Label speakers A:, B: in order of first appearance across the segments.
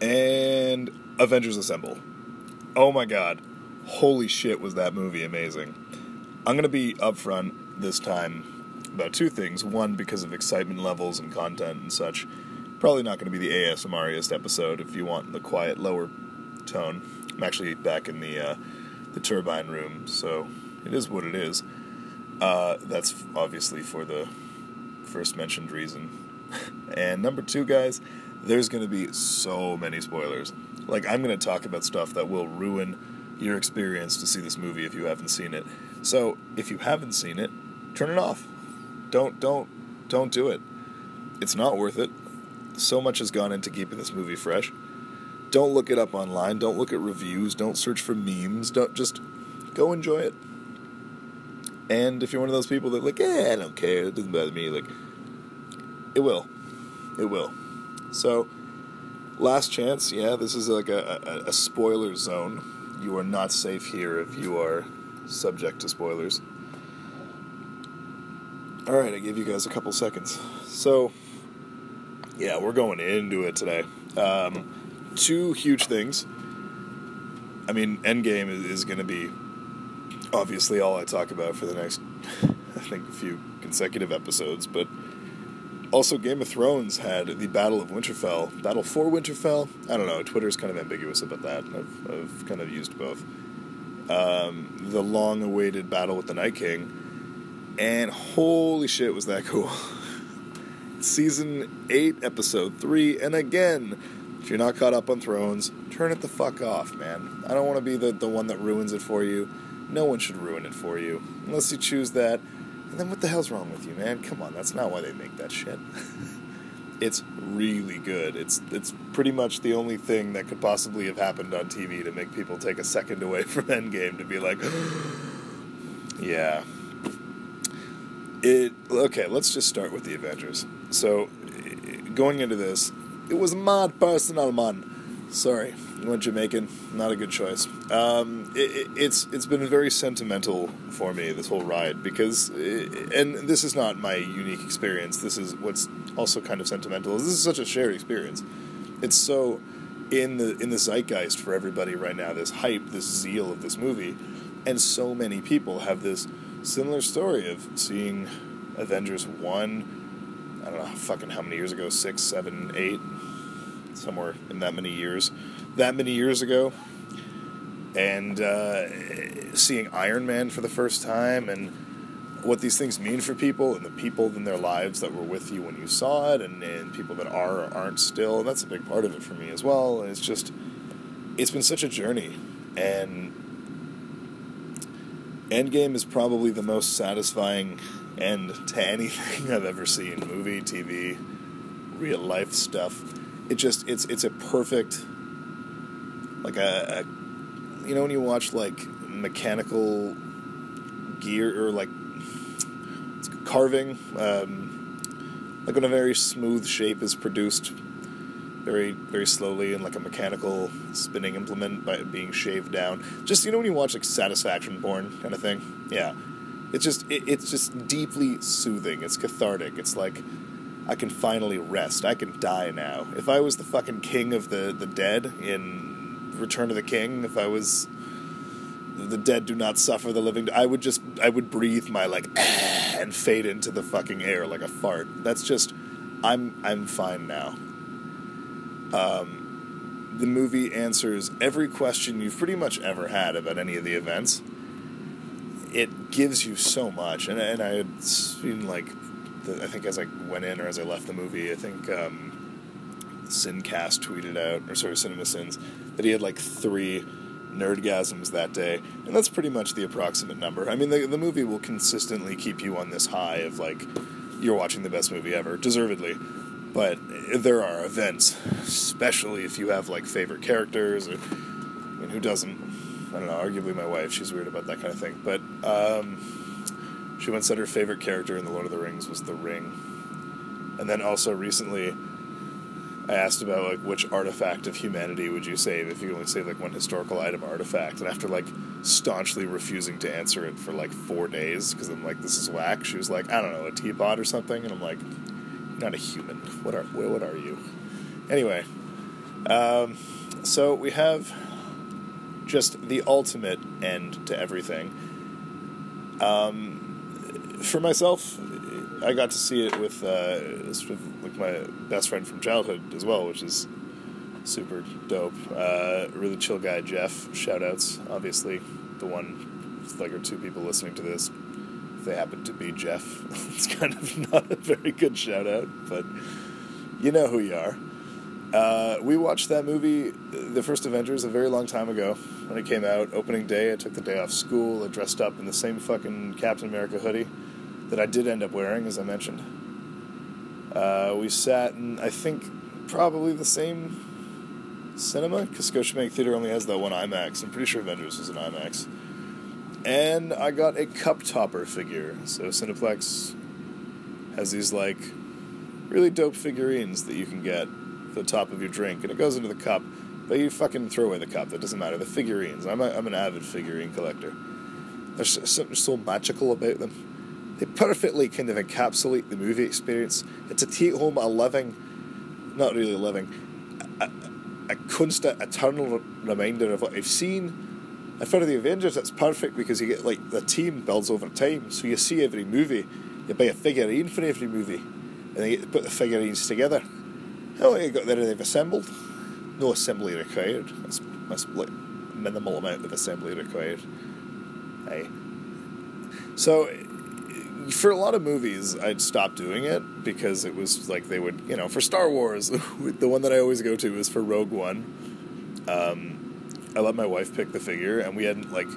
A: and Avengers Assemble. Oh my god. Holy shit, was that movie amazing. I'm going to be upfront this time about two things. One, because of excitement levels and content and such. Probably not going to be the ASMRiest episode if you want the quiet, lower tone. I'm actually back in the uh, the turbine room, so it is what it is. Uh, that's obviously for the first mentioned reason. and number two, guys, there's going to be so many spoilers. Like, I'm going to talk about stuff that will ruin your experience to see this movie if you haven't seen it. So, if you haven't seen it, turn it off. Don't, don't, don't do it. It's not worth it. So much has gone into keeping this movie fresh. Don't look it up online. Don't look at reviews. Don't search for memes. Don't just go enjoy it. And if you're one of those people that like, eh, I don't care, it doesn't bother me, like, it will, it will. So, last chance, yeah, this is like a, a, a spoiler zone. You are not safe here if you are subject to spoilers. All right, I gave you guys a couple seconds. So, yeah, we're going into it today. Um, two huge things. I mean, Endgame is, is going to be obviously all I talk about for the next, I think, a few consecutive episodes. But also, Game of Thrones had the Battle of Winterfell, Battle for Winterfell. I don't know. Twitter's kind of ambiguous about that. I've, I've kind of used both. Um, the long-awaited battle with the Night King, and holy shit, was that cool! Season eight, episode three, and again, if you're not caught up on Thrones, turn it the fuck off, man. I don't want to be the, the one that ruins it for you. No one should ruin it for you. Unless you choose that. Then what the hell's wrong with you, man? Come on, that's not why they make that shit. it's really good. It's it's pretty much the only thing that could possibly have happened on TV to make people take a second away from Endgame to be like, yeah. It okay. Let's just start with the Avengers. So, going into this, it was mad personal, man. Sorry, went Jamaican. Not a good choice. Um, it, it, it's it's been very sentimental for me this whole ride because, it, and this is not my unique experience. This is what's also kind of sentimental. This is such a shared experience. It's so in the in the zeitgeist for everybody right now. This hype, this zeal of this movie, and so many people have this similar story of seeing Avengers one. I don't know fucking how many years ago, six, seven, eight, somewhere in that many years, that many years ago, and uh, seeing Iron Man for the first time and what these things mean for people and the people in their lives that were with you when you saw it and, and people that are or aren't still. And that's a big part of it for me as well. It's just, it's been such a journey. And Endgame is probably the most satisfying end to anything I've ever seen movie, TV, real life stuff it just it's it's a perfect like a, a you know when you watch like mechanical gear or like carving? Um, like when a very smooth shape is produced very very slowly in like a mechanical spinning implement by being shaved down. Just you know when you watch like satisfaction porn kind of thing? Yeah. It's just it, it's just deeply soothing. It's cathartic. It's like I can finally rest. I can die now. If I was the fucking king of the, the dead in Return of the King, if I was the dead do not suffer, the living, I would just I would breathe my like and fade into the fucking air like a fart. That's just I'm I'm fine now. Um, the movie answers every question you've pretty much ever had about any of the events. It gives you so much, and and I had seen like the, I think as I went in or as I left the movie, I think um, Sincast tweeted out, or sorry, Cinema Sins, that he had like three nerdgasms that day, and that's pretty much the approximate number. I mean, the the movie will consistently keep you on this high of like you're watching the best movie ever, deservedly. But there are events, especially if you have like favorite characters, or I mean, who doesn't? I don't know. Arguably, my wife, she's weird about that kind of thing. But um, she once said her favorite character in The Lord of the Rings was the Ring. And then also recently, I asked about like which artifact of humanity would you save if you only save like one historical item artifact, and after like staunchly refusing to answer it for like four days because I'm like this is whack, she was like I don't know a teapot or something, and I'm like not a human. What are what are you? Anyway, Um, so we have just the ultimate end to everything. Um, for myself, I got to see it with uh, sort of like my best friend from childhood as well, which is super dope. Uh, really chill guy, Jeff. Shout outs, obviously, the one, like, or two people listening to this. If they happen to be Jeff, it's kind of not a very good shout out, but you know who you are. Uh, we watched that movie, the first Avengers, a very long time ago when it came out. Opening day, I took the day off school. I dressed up in the same fucking Captain America hoodie that I did end up wearing, as I mentioned. Uh, we sat in, I think, probably the same cinema, because Scotiabank Theater only has that one IMAX. I'm pretty sure Avengers was an IMAX. And I got a cup topper figure. So Cineplex has these, like, really dope figurines that you can get the top of your drink, and it goes into the cup. But you fucking throw away the cup. That doesn't matter. The figurines. I'm a, I'm an avid figurine collector. There's something so magical about them. They perfectly kind of encapsulate the movie experience. It's a take home a living, not really living, a, a constant, eternal reminder of what I've seen. And for the Avengers, it's perfect because you get like the team builds over time. So you see every movie, you buy a figurine for every movie, and then you get to put the figurines together. Oh, you got there, they've assembled. No assembly required. That's, that's like minimal amount of assembly required. Hey. So, for a lot of movies, I'd stop doing it because it was like they would, you know, for Star Wars, the one that I always go to is for Rogue One. Um, I let my wife pick the figure, and we had like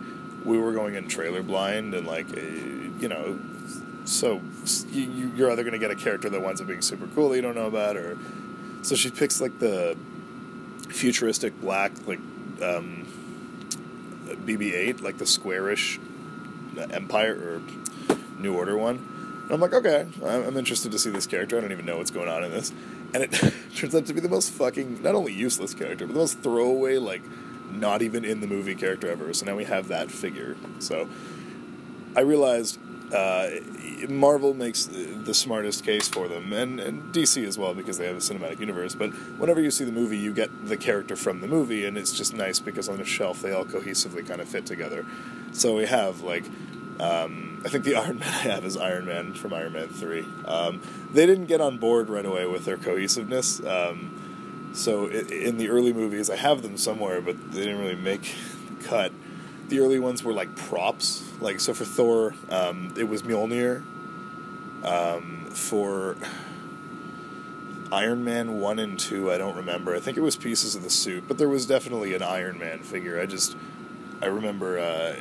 A: we were going in trailer blind, and like uh, you know, so you, you're either going to get a character that winds up being super cool that you don't know about, or so she picks like the futuristic black like um, BB-8, like the squarish Empire or New Order one. And I'm like, okay, I'm interested to see this character. I don't even know what's going on in this, and it turns out to be the most fucking not only useless character, but the most throwaway, like not even in the movie character ever. So now we have that figure. So I realized uh, Marvel makes the smartest case for them, and, and DC as well because they have a cinematic universe. But whenever you see the movie, you get the character from the movie, and it's just nice because on the shelf they all cohesively kind of fit together. So we have like. Um, I think the Iron Man I have is Iron Man from Iron Man 3. Um, they didn't get on board right away with their cohesiveness. Um, so in the early movies, I have them somewhere, but they didn't really make the cut the early ones were like props. Like so for Thor, um, it was Mjolnir. Um, for Iron Man one and two, I don't remember. I think it was pieces of the suit, but there was definitely an Iron Man figure. I just I remember uh,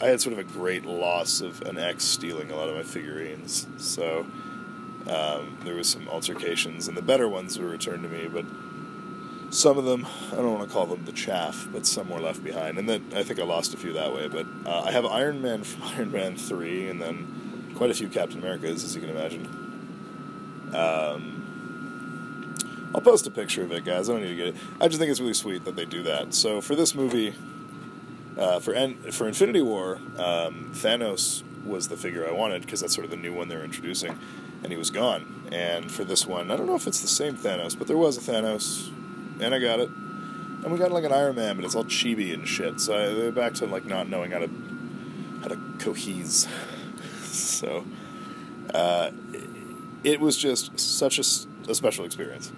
A: I had sort of a great loss of an ex stealing a lot of my figurines. So um, there was some altercations, and the better ones were returned to me, but some of them, I don't want to call them the chaff, but some were left behind. And then I think I lost a few that way. But uh, I have Iron Man from Iron Man 3, and then quite a few Captain Americas, as you can imagine. Um, I'll post a picture of it, guys. I don't need to get it. I just think it's really sweet that they do that. So for this movie, uh, for en- for Infinity War, um, Thanos was the figure I wanted because that's sort of the new one they're introducing, and he was gone. And for this one, I don't know if it's the same Thanos, but there was a Thanos and I got it. And we got like an Iron Man, but it's all chibi and shit. So I, they're back to like not knowing how to how to cohese. so uh, it was just such a, a, special experience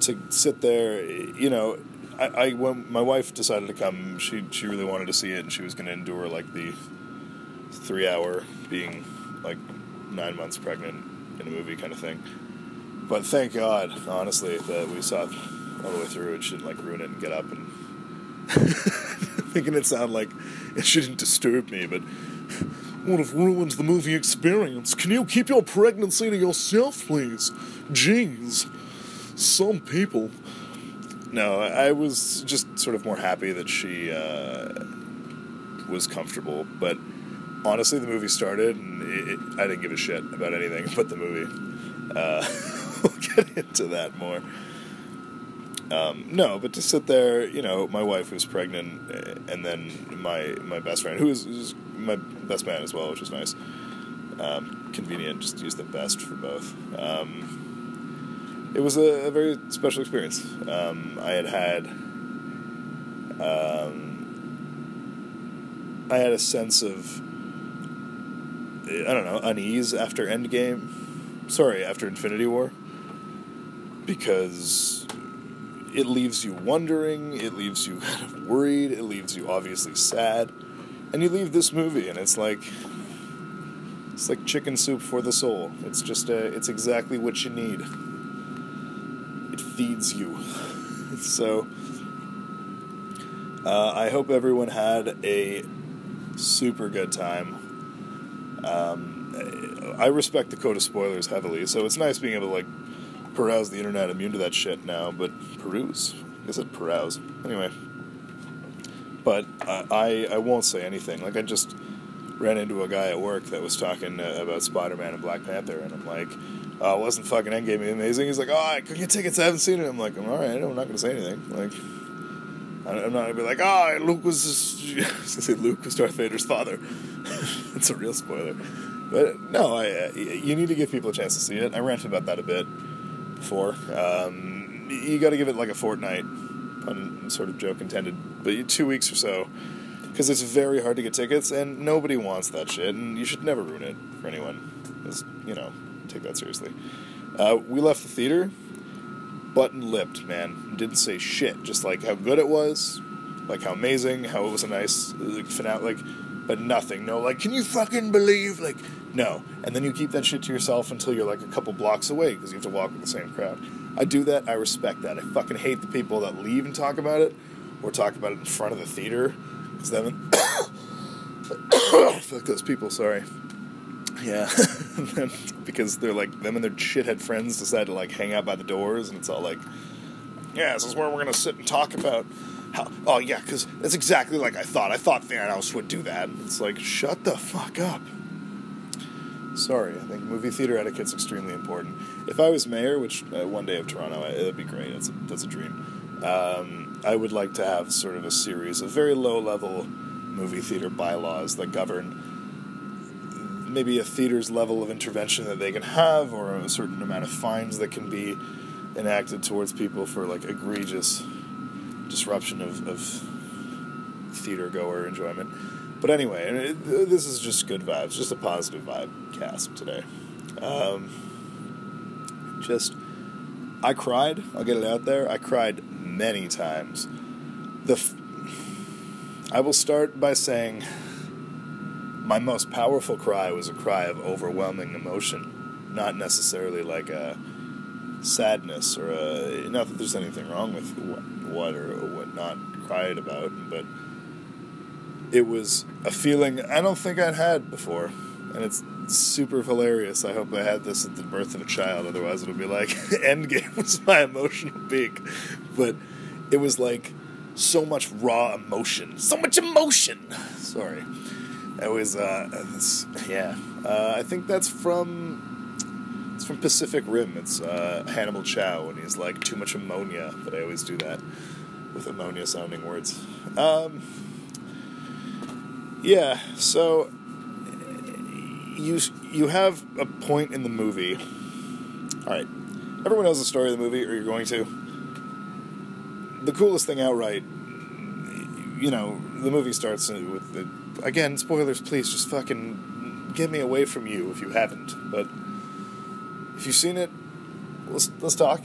A: to sit there. You know, I, I when my wife decided to come, she she really wanted to see it, and she was going to endure like the three hour being like nine months pregnant in a movie kind of thing. But thank God, honestly, that we saw it all the way through and she didn't like ruin it and get up and thinking it sound like it shouldn't disturb me, but what if ruins the movie experience? Can you keep your pregnancy to yourself, please? Jeez. Some people. No, I was just sort of more happy that she uh, was comfortable, but honestly, the movie started and it, it, I didn't give a shit about anything but the movie. Uh, we'll get into that more. Um, no, but to sit there, you know, my wife who's pregnant, eh, and then my my best friend, who is, my best man as well, which is nice. Um, convenient, just use the best for both. Um, it was a, a very special experience. Um, I had had um, I had a sense of I don't know unease after Endgame. Sorry, after Infinity War, because it leaves you wondering, it leaves you kind of worried, it leaves you obviously sad, and you leave this movie and it's like it's like chicken soup for the soul. It's just a, it's exactly what you need. Feeds you. so uh, I hope everyone had a super good time. Um, I respect the code of spoilers heavily, so it's nice being able to like peruse the internet, immune to that shit now. But peruse, I said peruse. Anyway, but uh, I I won't say anything. Like I just ran into a guy at work that was talking uh, about Spider Man and Black Panther, and I'm like, "Oh, wasn't fucking Endgame amazing?" He's like, "Oh, I couldn't get tickets. I haven't seen it." I'm like, "I'm all right. I'm not to say anything." Like. I'm not gonna be like, oh, Luke was. Just, I was gonna say Luke was Darth Vader's father. It's a real spoiler, but no, I. Uh, you need to give people a chance to see it. I ranted about that a bit before. Um, you got to give it like a fortnight, pun sort of joke intended, but two weeks or so, because it's very hard to get tickets, and nobody wants that shit, and you should never ruin it for anyone. Just you know, take that seriously. Uh, we left the theater button lipped, man. Didn't say shit. Just like how good it was, like how amazing, how it was a nice like, finale, like, but nothing. No, like, can you fucking believe? Like, no. And then you keep that shit to yourself until you're like a couple blocks away because you have to walk with the same crowd. I do that. I respect that. I fucking hate the people that leave and talk about it or talk about it in front of the theater. Because then, fuck those people. Sorry. Yeah, because they're like them and their shithead friends decide to like hang out by the doors, and it's all like, yeah, this is where we're gonna sit and talk about how. Oh yeah, because that's exactly like I thought. I thought Thanos would do that. It's like shut the fuck up. Sorry, I think movie theater etiquette's extremely important. If I was mayor, which uh, one day of Toronto, it'd be great. That's a, that's a dream. Um, I would like to have sort of a series of very low level movie theater bylaws that govern maybe a theater's level of intervention that they can have, or a certain amount of fines that can be enacted towards people for like egregious disruption of, of theater goer enjoyment. But anyway, it, this is just good vibes, just a positive vibe cast today. Um, just, I cried. I'll get it out there. I cried many times. The, f- I will start by saying my most powerful cry was a cry of overwhelming emotion, not necessarily like a sadness or a. Not that there's anything wrong with what, what or what not cried about, but it was a feeling I don't think I'd had before, and it's super hilarious. I hope I had this at the birth of a child, otherwise it'll be like Endgame was my emotional peak, but it was like so much raw emotion, so much emotion. Sorry. It was, uh, yeah. Uh, I think that's from it's from Pacific Rim. It's uh, Hannibal Chau, and he's like too much ammonia. But I always do that with ammonia sounding words. Um, yeah. So you you have a point in the movie. All right. Everyone knows the story of the movie, or you're going to. The coolest thing outright, you know, the movie starts with the again, spoilers, please just fucking get me away from you if you haven't. But if you've seen it, let's let's talk.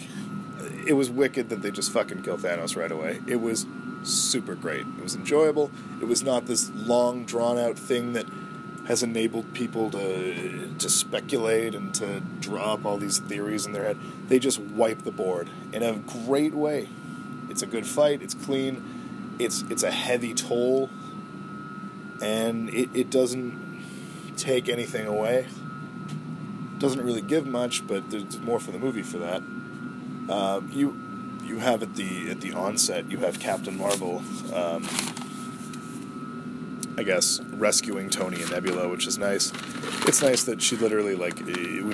A: It was wicked that they just fucking killed Thanos right away. It was super great. It was enjoyable. It was not this long drawn out thing that has enabled people to to speculate and to draw up all these theories in their head. They just wipe the board in a great way. It's a good fight. It's clean. It's it's a heavy toll and it, it doesn't take anything away. Doesn't really give much, but there's more for the movie for that. Uh, you you have at the at the onset you have Captain Marvel, um, I guess rescuing Tony and Nebula, which is nice. It's nice that she literally like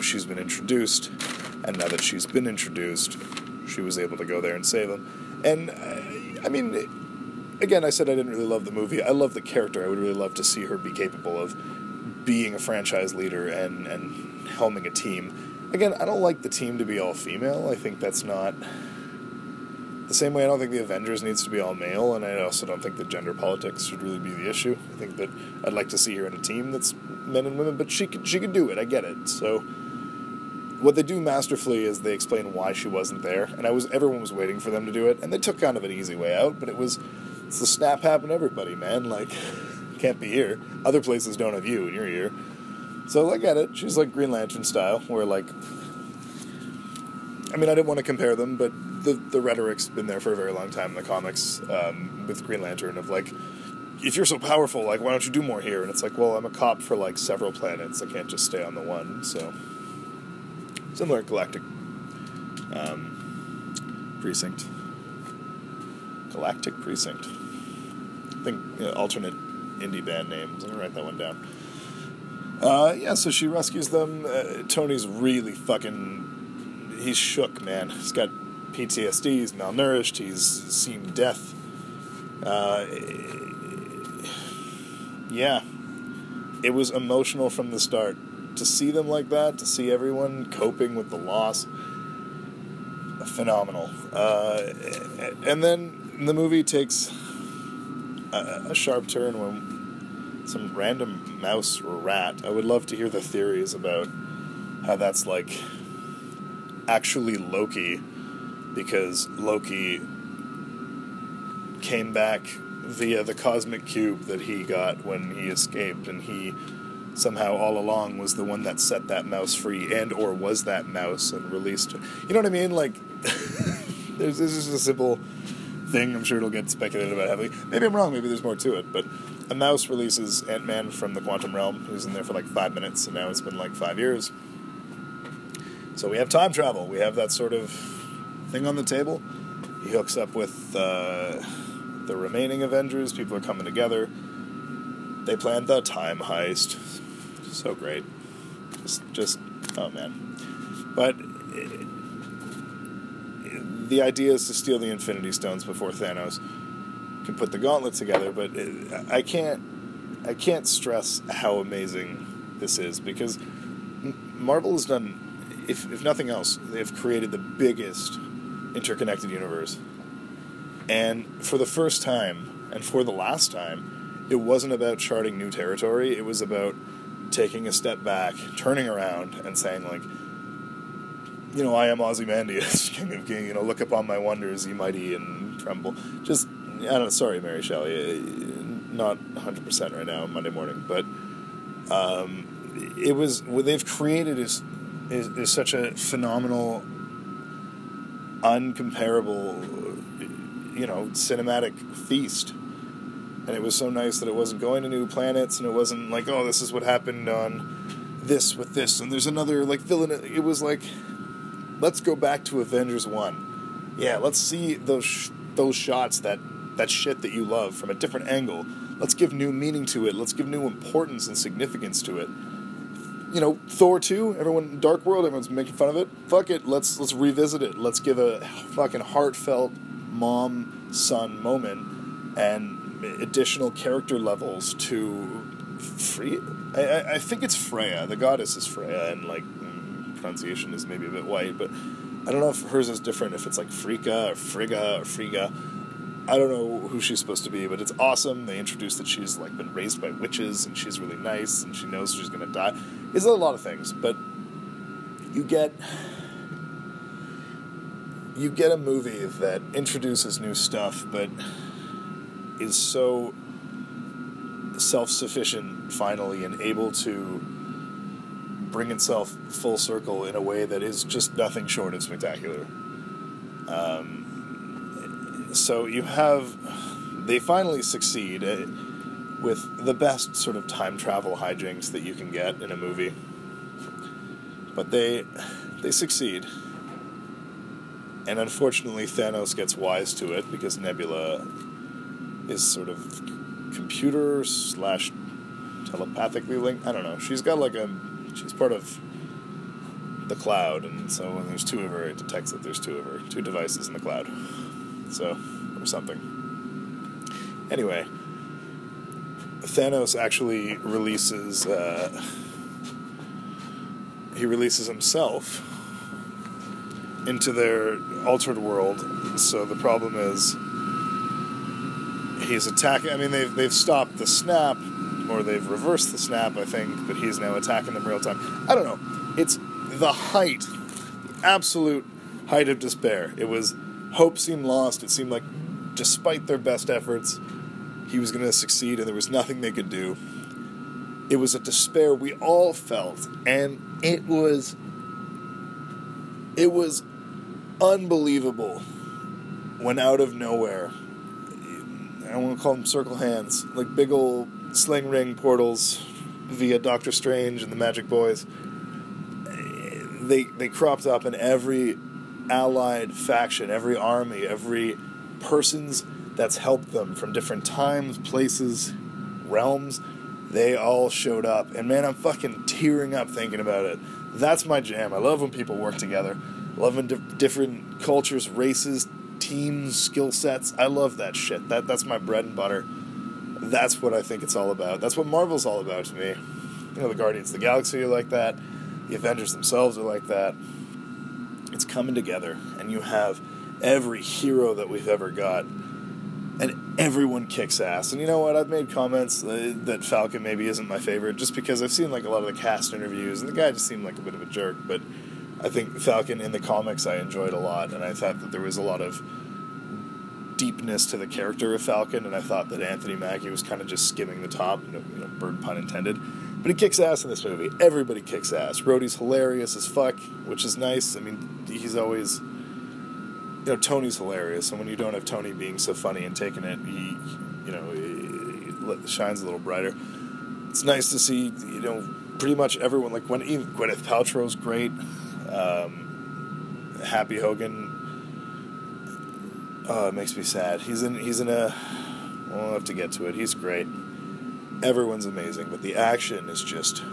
A: she's been introduced, and now that she's been introduced, she was able to go there and save them. And I mean again, I said I didn't really love the movie. I love the character. I would really love to see her be capable of being a franchise leader and and helming a team. again, I don't like the team to be all female. I think that's not the same way I don't think the Avengers needs to be all male, and I also don't think that gender politics should really be the issue. I think that I'd like to see her in a team that's men and women, but she could she could do it. I get it. So what they do masterfully is they explain why she wasn't there, and I was everyone was waiting for them to do it, and they took kind of an easy way out, but it was it's the snap happened to everybody, man. Like can't be here. Other places don't have you, and you're here. So I get it. She's like Green Lantern style, where like I mean I didn't want to compare them, but the the rhetoric's been there for a very long time in the comics um, with Green Lantern of like, if you're so powerful, like why don't you do more here? And it's like, well, I'm a cop for like several planets. I can't just stay on the one. So similar Galactic um, Precinct, Galactic Precinct. I think alternate indie band names. I'm gonna write that one down. Uh, yeah, so she rescues them. Uh, Tony's really fucking. He's shook, man. He's got PTSD, he's malnourished, he's seen death. Uh, yeah, it was emotional from the start. To see them like that, to see everyone coping with the loss, phenomenal. Uh, and then the movie takes a, a sharp turn when some random mouse or rat. I would love to hear the theories about how that's like actually Loki because Loki came back via the cosmic cube that he got when he escaped and he somehow all along was the one that set that mouse free and or was that mouse and released. You know what I mean? Like there's this is a simple thing. I'm sure it'll get speculated about heavily. Maybe I'm wrong, maybe there's more to it, but a mouse releases Ant Man from the quantum realm. He was in there for like five minutes, and now it's been like five years. So we have time travel. We have that sort of thing on the table. He hooks up with uh, the remaining Avengers. People are coming together. They plan the time heist. So great. Just, just oh man. But it, the idea is to steal the Infinity Stones before Thanos can put the gauntlet together. But it, I can't, I can't stress how amazing this is because Marvel has done, if if nothing else, they've created the biggest interconnected universe. And for the first time, and for the last time, it wasn't about charting new territory. It was about taking a step back, turning around, and saying, like, you know, I am Ozymandias, King of King. You know, look upon my wonders, ye mighty, and tremble. Just, I don't know, sorry, Mary Shelley. Not 100% right now, Monday morning. But um, it was, what they've created is, is, is such a phenomenal uncomparable, you know, cinematic feast. And it was so nice that it wasn't going to new planets, and it wasn't like, oh, this is what happened on this with this, and there's another like villain. It was like, let's go back to Avengers One. Yeah, let's see those sh- those shots that that shit that you love from a different angle. Let's give new meaning to it. Let's give new importance and significance to it you know, Thor two, everyone Dark World, everyone's making fun of it. Fuck it, let's let's revisit it. Let's give a fucking heartfelt mom son moment and additional character levels to Free. I, I think it's Freya. The goddess is Freya, and like pronunciation is maybe a bit white, but I don't know if hers is different. If it's like Frika or Frigga or Friga. I don't know who she's supposed to be, but it's awesome. They introduce that she's like been raised by witches and she's really nice and she knows she's gonna die. It's a lot of things, but you get you get a movie that introduces new stuff, but is so self-sufficient finally and able to bring itself full circle in a way that is just nothing short of spectacular. Um, so you have they finally succeed uh, with the best sort of time travel hijinks that you can get in a movie. But they they succeed. And unfortunately Thanos gets wise to it because Nebula is sort of computer slash telepathically linked. I don't know. She's got like a she's part of the cloud, and so when there's two of her, it detects that there's two of her, two devices in the cloud. So, or something. Anyway, Thanos actually releases uh, he releases himself into their altered world. So the problem is he's attacking. I mean, they've they've stopped the snap, or they've reversed the snap, I think. But he's now attacking them real time. I don't know. It's the height, the absolute height of despair. It was hope seemed lost. It seemed like, despite their best efforts, he was going to succeed, and there was nothing they could do. It was a despair we all felt, and it was it was unbelievable when out of nowhere I want to call them circle hands, like big old sling ring portals via Doctor Strange and the Magic Boys. They they cropped up in every allied faction, every army, every person's that's helped them from different times, places, realms. They all showed up, and man, I'm fucking tearing up thinking about it. That's my jam. I love when people work together. Love when di- different cultures, races, teams, skill sets. I love that shit. That that's my bread and butter. That's what I think it's all about. That's what Marvel's all about to me. You know, the Guardians of the Galaxy are like that. The Avengers themselves are like that. It's coming together, and you have every hero that we've ever got, and everyone kicks ass. And you know what? I've made comments uh, that Falcon maybe isn't my favorite, just because I've seen like a lot of the cast interviews, and the guy just seemed like a bit of a jerk. But I think Falcon in the comics I enjoyed a lot, and I thought that there was a lot of deepness to the character of Falcon, and I thought that Anthony Mackie was kind of just skimming the top, you know, you know, bird pun intended. But he kicks ass in this movie. Everybody kicks ass. Rhodey's hilarious as fuck, which is nice. I mean, he's always, you know, Tony's hilarious, and when you don't have Tony being so funny and taking it, he, you know, he shines a little brighter. It's nice to see, you know, pretty much everyone. Like when even Gwyneth Paltrow's great. Um, Happy Hogan. Oh, it makes me sad. He's in. He's in a. We'll have to get to it. He's great. Everyone's amazing, but the action is just.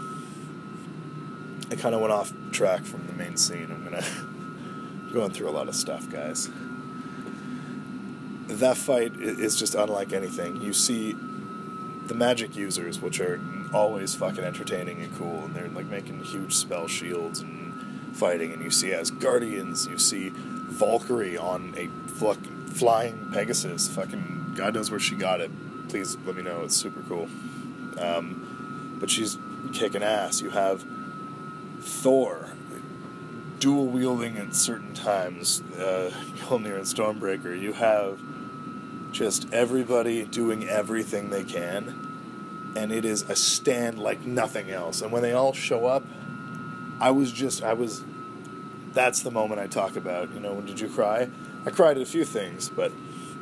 A: I kind of went off track from the main scene. I'm gonna going through a lot of stuff, guys. That fight is just unlike anything. You see the magic users, which are always fucking entertaining and cool, and they're like making huge spell shields and fighting, and you see as guardians, you see Valkyrie on a flying Pegasus. Fucking God knows where she got it. Please let me know. It's super cool. Um, but she's kicking ass. You have Thor dual wielding at certain times, uh, and Stormbreaker. You have just everybody doing everything they can, and it is a stand like nothing else. And when they all show up, I was just, I was, that's the moment I talk about. You know, when did you cry? I cried at a few things, but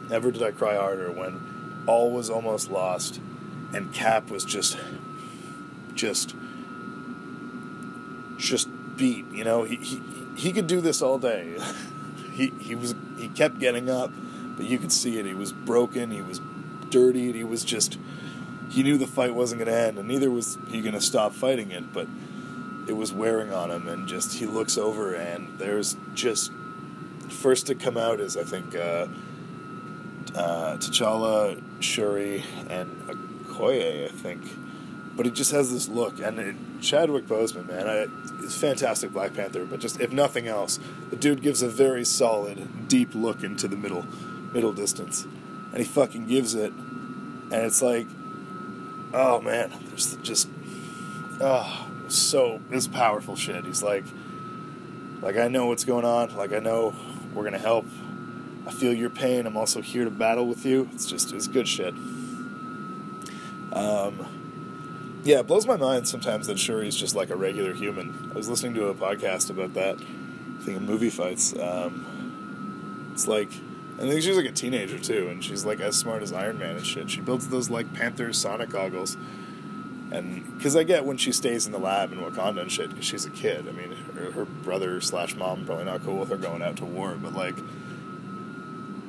A: never did I cry harder when all was almost lost and Cap was just, just, just beat. You know, he, he, he could do this all day. he, he was, he kept getting up, but you could see it. He was broken, he was dirty, he was just, he knew the fight wasn't going to end, and neither was he going to stop fighting it, but it was wearing on him, and just he looks over, and there's just first to come out is I think uh, uh, T'Challa, Shuri, and Okoye, I think. But he just has this look, and it, Chadwick Boseman, man, I, is fantastic Black Panther. But just if nothing else, the dude gives a very solid, deep look into the middle, middle distance, and he fucking gives it, and it's like, oh man, there's just, oh, so it's powerful shit. He's like, like I know what's going on. Like I know we're gonna help. I feel your pain. I'm also here to battle with you. It's just it's good shit. Um, yeah, it blows my mind sometimes that Shuri's just like a regular human. I was listening to a podcast about that. Thing of movie fights. Um, it's like, I think she's like a teenager too, and she's like as smart as Iron Man and shit. She builds those like Panther Sonic goggles and because I get when she stays in the lab in Wakanda and shit, because she's a kid. I mean, her brother slash mom probably not cool with her going out to war, but like,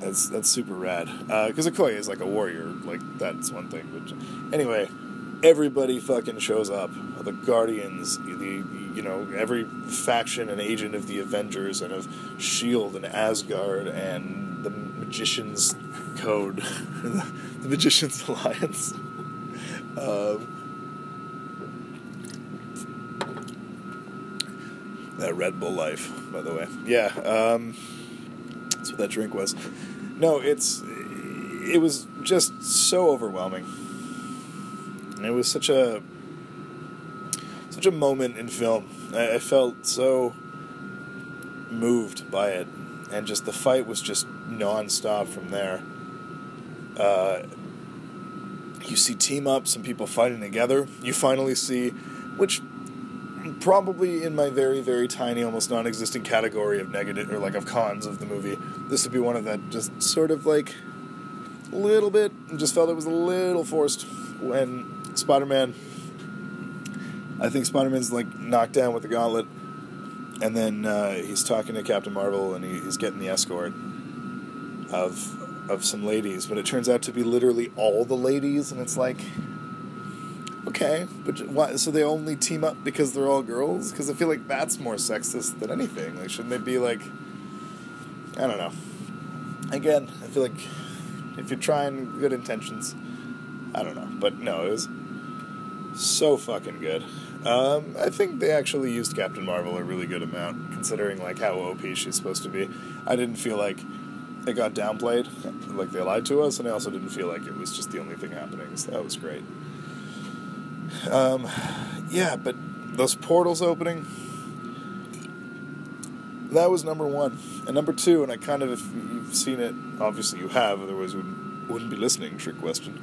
A: that's that's super rad. Because uh, Okoye is like a warrior, like that's one thing. But anyway, everybody fucking shows up. The Guardians, the you know every faction and agent of the Avengers and of Shield and Asgard and the Magicians Code, the Magicians Alliance. Um, That Red Bull life, by the way. Yeah, um, that's what that drink was. No, it's it was just so overwhelming. It was such a such a moment in film. I, I felt so moved by it, and just the fight was just nonstop from there. Uh, you see team ups and people fighting together. You finally see, which probably in my very very tiny, almost non-existent category of negative or like of cons of the movie, this would be one of that just sort of like a little bit. Just felt it was a little forced when Spider-Man I think Spider Man's like knocked down with the gauntlet, and then uh, he's talking to Captain Marvel, and he, he's getting the escort of of some ladies, but it turns out to be literally all the ladies, and it's like, okay, but why? So they only team up because they're all girls? Because I feel like that's more sexist than anything. Like, shouldn't they be like? I don't know. Again, I feel like if you're trying good intentions, I don't know, but no, it was so fucking good. Um, I think they actually used Captain Marvel a really good amount, considering like how OP she's supposed to be. I didn't feel like it got downplayed, like they lied to us, and I also didn't feel like it was just the only thing happening. So that was great. Um, yeah, but those portals opening, that was number one, and number two, and I kind of, if you've seen it, obviously you have, otherwise you wouldn't, wouldn't be listening. Trick question,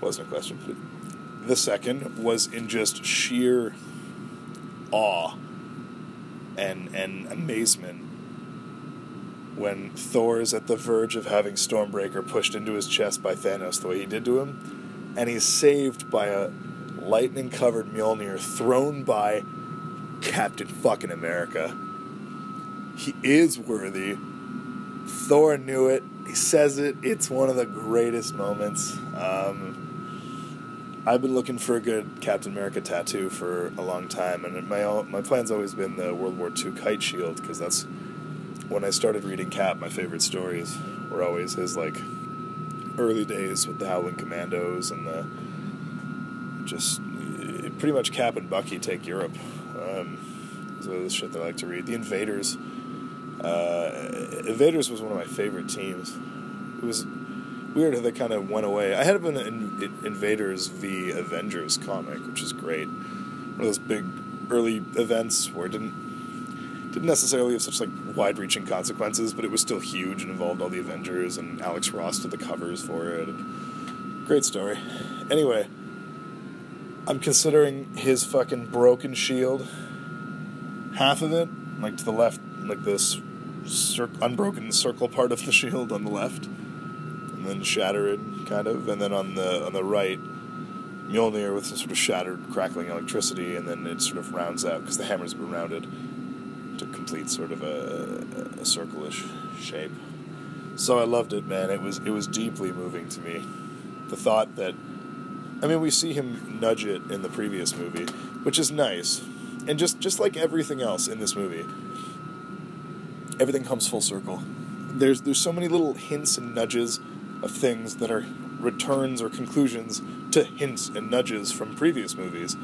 A: wasn't a question. But the second was in just sheer awe and and amazement when Thor is at the verge of having Stormbreaker pushed into his chest by Thanos the way he did to him, and he's saved by a lightning covered Mjolnir thrown by Captain fucking America. He is worthy. Thor knew it. He says it. It's one of the greatest moments. Um, I've been looking for a good Captain America tattoo for a long time, and my my plan's always been the World War II kite shield because that's when I started reading Cap. My favorite stories were always his like early days with the Howling Commandos and the just pretty much Cap and Bucky take Europe. Um, so this shit that I like to read. The Invaders. Uh, Invaders was one of my favorite teams. It was weird how they kind of went away. I had an in, Invaders v Avengers comic, which is great. One of those big early events where it didn't didn't necessarily have such like wide-reaching consequences, but it was still huge and involved all the Avengers and Alex Ross did the covers for it. Great story. Anyway, I'm considering his fucking broken shield. Half of it, like to the left, like this cir- unbroken circle part of the shield on the left and then shatter it, kind of, and then on the on the right, Mjolnir with some sort of shattered, crackling electricity, and then it sort of rounds out because the hammer's been rounded to complete sort of a, a circle-ish shape. So I loved it, man. It was it was deeply moving to me. The thought that, I mean, we see him nudge it in the previous movie, which is nice, and just just like everything else in this movie, everything comes full circle. There's there's so many little hints and nudges of things that are returns or conclusions to hints and nudges from previous movies.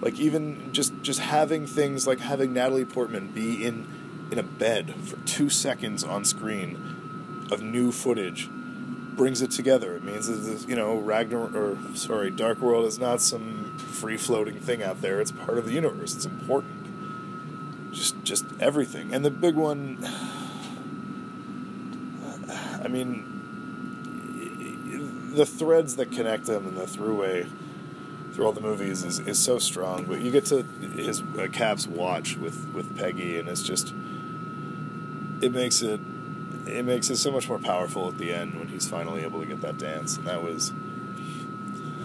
A: Like even just just having things like having Natalie Portman be in in a bed for two seconds on screen of new footage brings it together. It means that you know Ragnar or sorry Dark World is not some free floating thing out there. It's part of the universe. It's important. Just just everything. And the big one. I mean, the threads that connect them and the throughway through all the movies is, is so strong. But you get to his uh, Cap's watch with, with Peggy, and it's just it makes it it makes it so much more powerful at the end when he's finally able to get that dance. And that was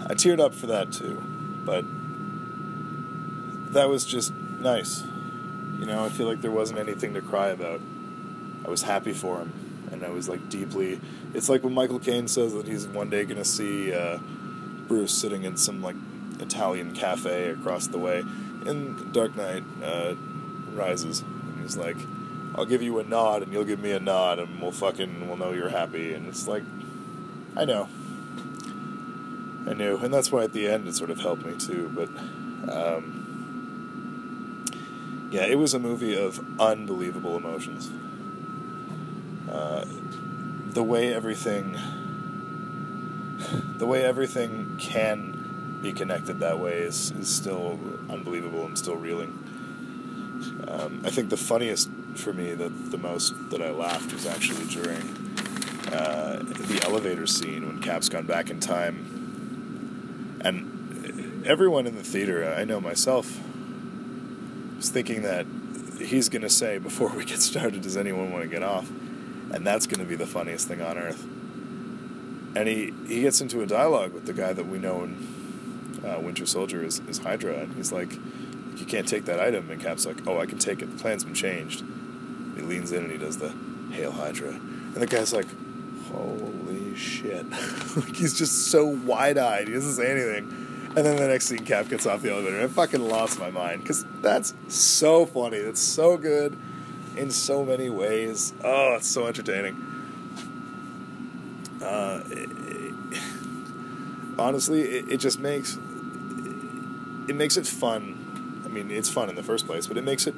A: I teared up for that too, but that was just nice. You know, I feel like there wasn't anything to cry about. I was happy for him and I was like deeply. It's like when Michael Caine says that he's one day to see uh, Bruce sitting in some like Italian cafe across the way in Dark Knight uh, Rises, and he's like, "I'll give you a nod, and you'll give me a nod, and we'll fucking we'll know you're happy." And it's like, I know, I knew, and that's why at the end it sort of helped me too. But um, Yeah, it was a movie of unbelievable emotions. Uh, the way everything, the way everything can be connected that way is, is still unbelievable. I'm still reeling. Um, I think the funniest for me, the the most that I laughed was actually during uh, the elevator scene when Cap's gone back in time, and everyone in the theater, I know myself, was thinking that he's going to say before we get started, "Does anyone want to get off?" And that's going to be the funniest thing on earth. And he, he gets into a dialogue with the guy that we know in uh, Winter Soldier is, is Hydra, and he's like, "You can't take that item." And Cap's like, "Oh, I can take it. The plan's been changed." Leans in and he does the "Hail Hydra," and the guy's like, "Holy shit!" like he's just so wide-eyed. He doesn't say anything. And then the next scene, Cap gets off the elevator. I fucking lost my mind because that's so funny. That's so good in so many ways. Oh, it's so entertaining. Uh, it, it, honestly, it, it just makes it makes it fun. I mean, it's fun in the first place, but it makes it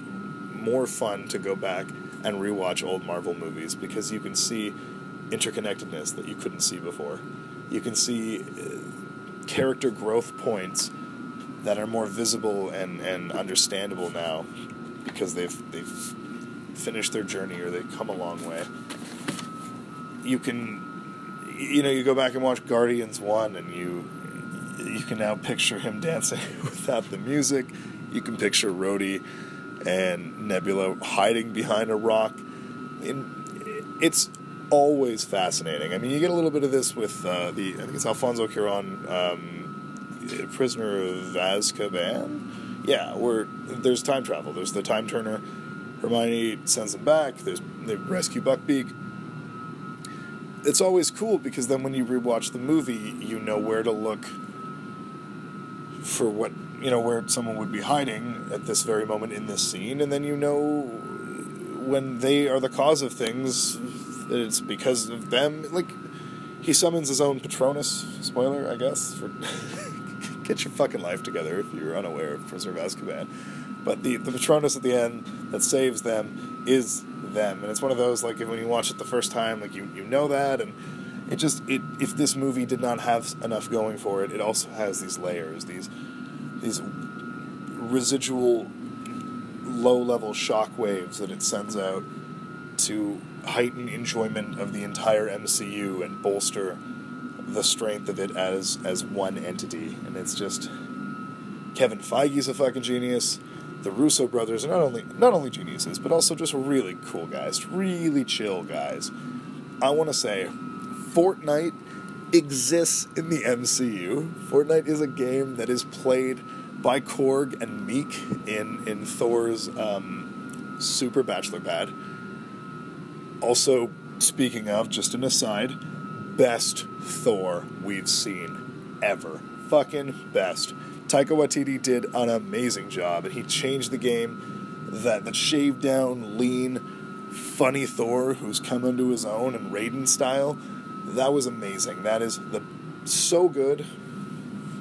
A: more fun to go back and rewatch old Marvel movies because you can see interconnectedness that you couldn't see before. You can see uh, character growth points that are more visible and, and understandable now because they've they've finished their journey or they've come a long way. You can you know, you go back and watch Guardians 1 and you you can now picture him dancing without the music. You can picture Rhodey and Nebula hiding behind a rock. It's always fascinating. I mean, you get a little bit of this with uh, the I think it's Alfonso Cuarón, um, Prisoner of Azkaban. Yeah, where there's time travel. There's the time turner. Hermione sends them back. There's they rescue Buckbeak. It's always cool because then when you rewatch the movie, you know where to look for what you know where someone would be hiding at this very moment in this scene, and then you know when they are the cause of things it's because of them. Like he summons his own Patronus. Spoiler, I guess. For get your fucking life together if you're unaware of Prisoner of Azkaban. But the the Patronus at the end that saves them is them, and it's one of those like when you watch it the first time, like you you know that, and it just it if this movie did not have enough going for it, it also has these layers, these these residual low level shock waves that it sends out to heighten enjoyment of the entire MCU and bolster the strength of it as as one entity. And it's just Kevin Feige's a fucking genius. The Russo brothers are not only not only geniuses, but also just really cool guys, really chill guys. I want to say, Fortnite exists in the MCU. Fortnite is a game that is played by Korg and Meek in in Thor's um, Super Bachelor Pad. Also, speaking of, just an aside, best Thor we've seen ever. Fucking best. Taika Waititi did an amazing job, and he changed the game. That that shaved down, lean, funny Thor who's come into his own and Raiden style. That was amazing. That is the so good,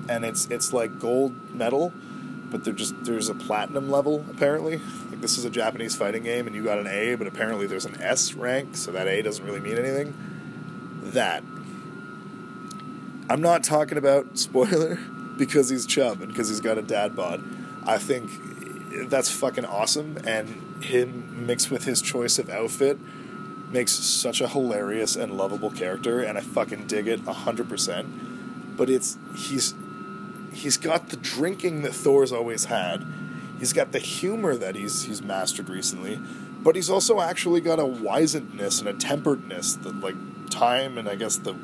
A: and it's it's like gold medal, but there just there's a platinum level apparently. Like this is a Japanese fighting game, and you got an A, but apparently there's an S rank, so that A doesn't really mean anything. That I'm not talking about spoiler because he's chub and because he's got a dad bod. I think that's fucking awesome, and him mixed with his choice of outfit makes such a hilarious and lovable character, and I fucking dig it hundred percent. But it's he's he's got the drinking that Thor's always had. He's got the humor that he's he's mastered recently, but he's also actually got a wizenedness and a temperedness that like time and I guess the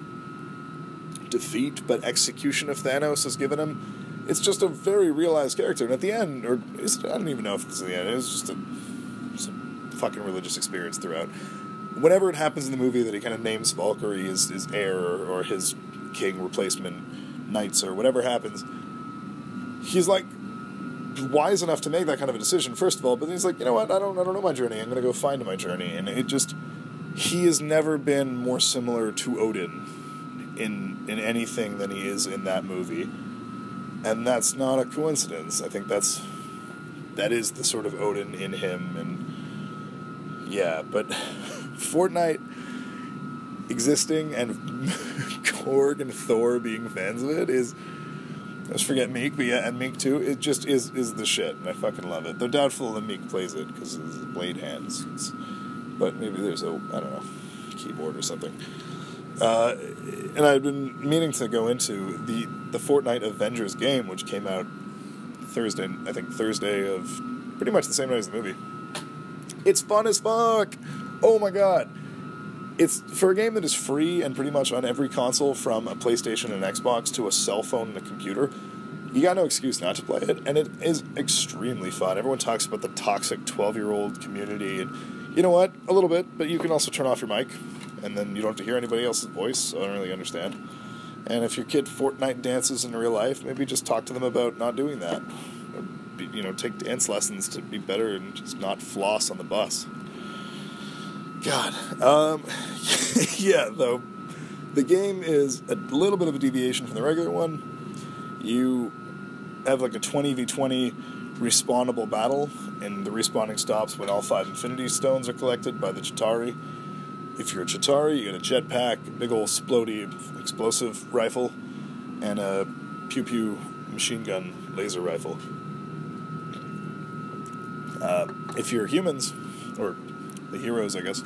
A: defeat but execution of Thanos has given him. It's just a very realized character, and at the end, or I don't even know if it's the end. It was just a, just a fucking religious experience throughout. Whenever it happens in the movie that he kind of names Valkyrie his, his heir or his king replacement knights or whatever happens, he's like wise enough to make that kind of a decision first of all but then he's like you know what? I don't i don't know my journey. I'm to go find my journey. And it just he has never been more similar to odin in in anything than he is in that movie. And that's not a coincidence. I think that's that is the sort of Odin in him, and yeah, but Fortnite existing and Korg and Thor being fans of it is. Let's forget Meek, but yeah, and Meek too. It just is is the shit, and I fucking love it. Though doubtful that Meek plays it because his blade hands. It's, but maybe there's a I don't know keyboard or something. Uh, and I've been meaning to go into the the Fortnite Avengers game, which came out Thursday, I think Thursday of pretty much the same night as the movie. It's fun as fuck. Oh my god. It's for a game that is free and pretty much on every console from a PlayStation and Xbox to a cell phone and a computer. You got no excuse not to play it, and it is extremely fun. Everyone talks about the toxic 12 year old community, and you know what? A little bit, but you can also turn off your mic, and then you don't have to hear anybody else's voice, so I don't really understand. And if your kid Fortnite dances in real life, maybe just talk to them about not doing that. Or you know, take dance lessons to be better and just not floss on the bus. God. Um, yeah, though, the game is a little bit of a deviation from the regular one. You have like a 20v20 respawnable battle, and the respawning stops when all five Infinity Stones are collected by the Chitauri. If you're a Chitauri, you get a jetpack, a big old splody explosive rifle, and a pew pew machine gun laser rifle. Uh, if you're humans, or the heroes, I guess,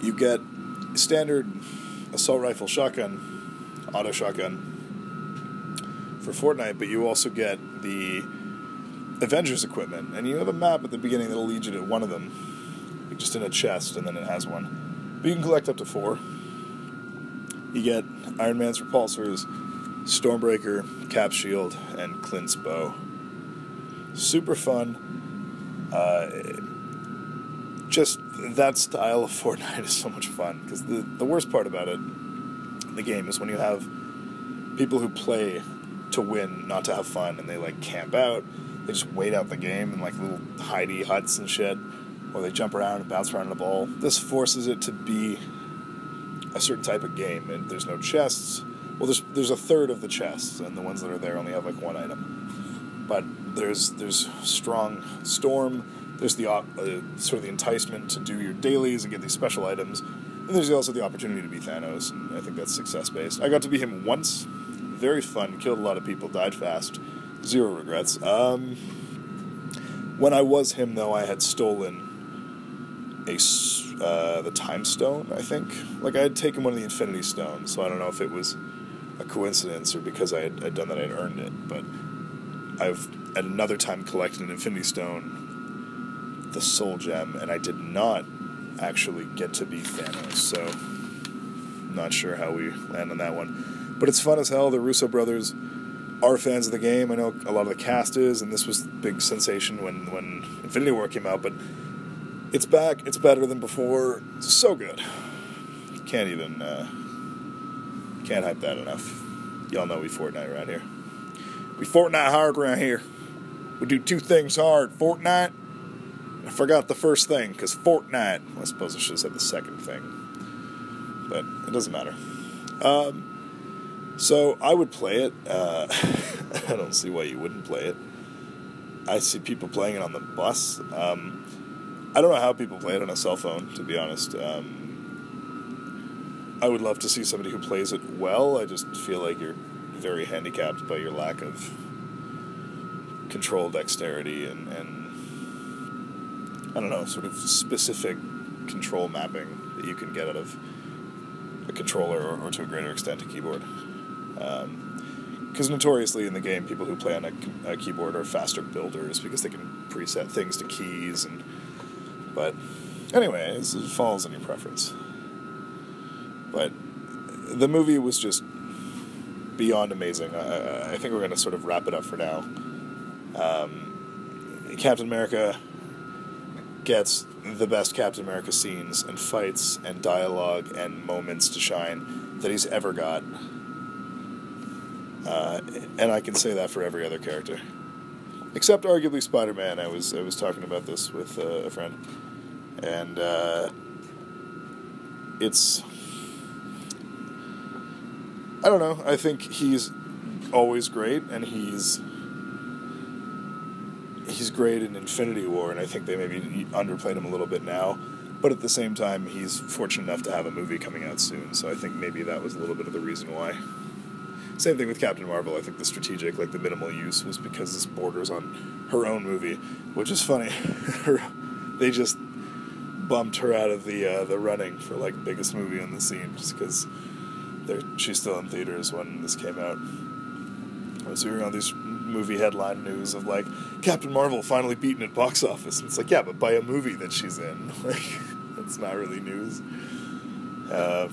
A: you get standard assault rifle shotgun, auto shotgun for Fortnite, but you also get the Avengers equipment, and you have a map at the beginning that'll lead you to one of them, just in a chest, and then it has one. But you can collect up to four. You get Iron Man's repulsors, Stormbreaker, Cap Shield, and Clint's bow. Super fun. Uh, just that style of Fortnite is so much fun because the the worst part about it, the game, is when you have people who play to win, not to have fun, and they like camp out. They just wait out the game in like little hidey huts and shit, or they jump around and bounce around the ball. This forces it to be a certain type of game, and there's no chests. Well, there's there's a third of the chests, and the ones that are there only have like one item. But there's there's strong storm. There's the uh, sort of the enticement to do your dailies and get these special items, and there's also the opportunity to be Thanos, and I think that's success based. I got to be him once, very fun, killed a lot of people, died fast, zero regrets. Um, when I was him, though, I had stolen a uh, the time stone. I think like I had taken one of the Infinity Stones, so I don't know if it was a coincidence or because I had I'd done that I'd earned it. But I've at another time collected an Infinity Stone, the Soul Gem, and I did not actually get to be Thanos. So not sure how we land on that one, but it's fun as hell. The Russo brothers are fans of the game. I know a lot of the cast is, and this was big sensation when when Infinity War came out. But it's back. It's better than before. It's so good. Can't even uh, can't hype that enough. Y'all know we Fortnite around here. We Fortnite hard around here. We do two things hard. Fortnite. I forgot the first thing because Fortnite. I suppose I should have said the second thing, but it doesn't matter. Um, so I would play it. Uh, I don't see why you wouldn't play it. I see people playing it on the bus. Um, I don't know how people play it on a cell phone, to be honest. Um, I would love to see somebody who plays it well. I just feel like you're very handicapped by your lack of control dexterity and, and I don't know, sort of specific control mapping that you can get out of a controller or, or to a greater extent a keyboard. Because notoriously in the game, people who play on a, a keyboard are faster builders because they can preset things to keys and but anyway, it falls on your preference. But the movie was just beyond amazing. I, I think we're going to sort of wrap it up for now. Um, Captain America gets the best Captain America scenes and fights and dialogue and moments to shine that he's ever got. Uh, and I can say that for every other character, except arguably Spider-Man. I was I was talking about this with uh, a friend, and uh, it's I don't know. I think he's always great, and he's he's great in Infinity War, and I think they maybe underplayed him a little bit now. But at the same time, he's fortunate enough to have a movie coming out soon, so I think maybe that was a little bit of the reason why. Same thing with Captain Marvel. I think the strategic, like the minimal use, was because this borders on her own movie, which is funny. they just bumped her out of the uh, the running for like biggest movie on the scene just because she's still in theaters when this came out. I was hearing all these movie headline news of like Captain Marvel finally beaten at box office. And it's like, yeah, but by a movie that she's in. Like, that's not really news. Uh,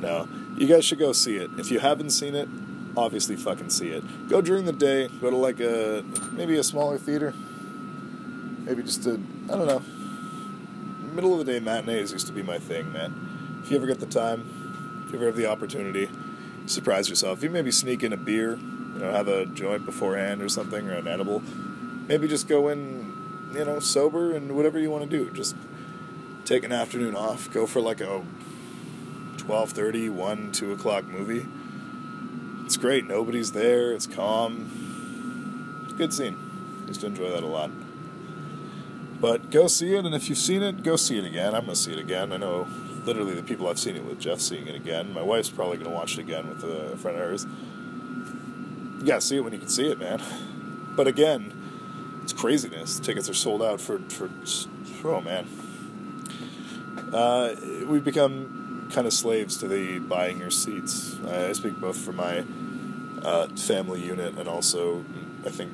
A: no, you guys should go see it. If you haven't seen it, obviously fucking see it. Go during the day. Go to like a maybe a smaller theater. Maybe just a I don't know. Middle of the day matinees used to be my thing, man. If you ever get the time, if you ever have the opportunity, surprise yourself. You maybe sneak in a beer, you know, have a joint beforehand or something or an edible. Maybe just go in, you know, sober and whatever you want to do. Just take an afternoon off. Go for like a 12:30, 1, 2 o'clock movie. It's great. Nobody's there. It's calm. Good scene. Used to enjoy that a lot. But go see it, and if you've seen it, go see it again. I'm going to see it again. I know literally the people I've seen it with, Jeff seeing it again. My wife's probably going to watch it again with a friend of hers. You got to see it when you can see it, man. But again, it's craziness. Tickets are sold out for, for oh man. Uh, we've become kind of slaves to the buying your seats. I speak both for my uh, family unit and also, I think,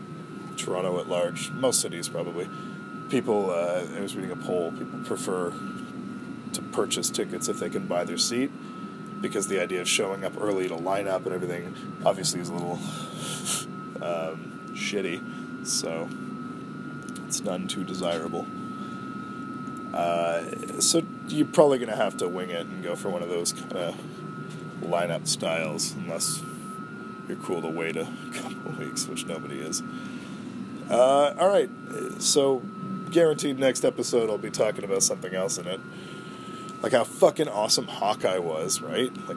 A: Toronto at large. Most cities probably. People, uh, I was reading a poll. People prefer to purchase tickets if they can buy their seat because the idea of showing up early to line up and everything obviously is a little um, shitty. So it's none too desirable. Uh, so you're probably going to have to wing it and go for one of those kind of lineup styles, unless you're cool to wait a couple weeks, which nobody is. Uh, all right, so guaranteed next episode I'll be talking about something else in it, like how fucking awesome Hawkeye was, right? Like,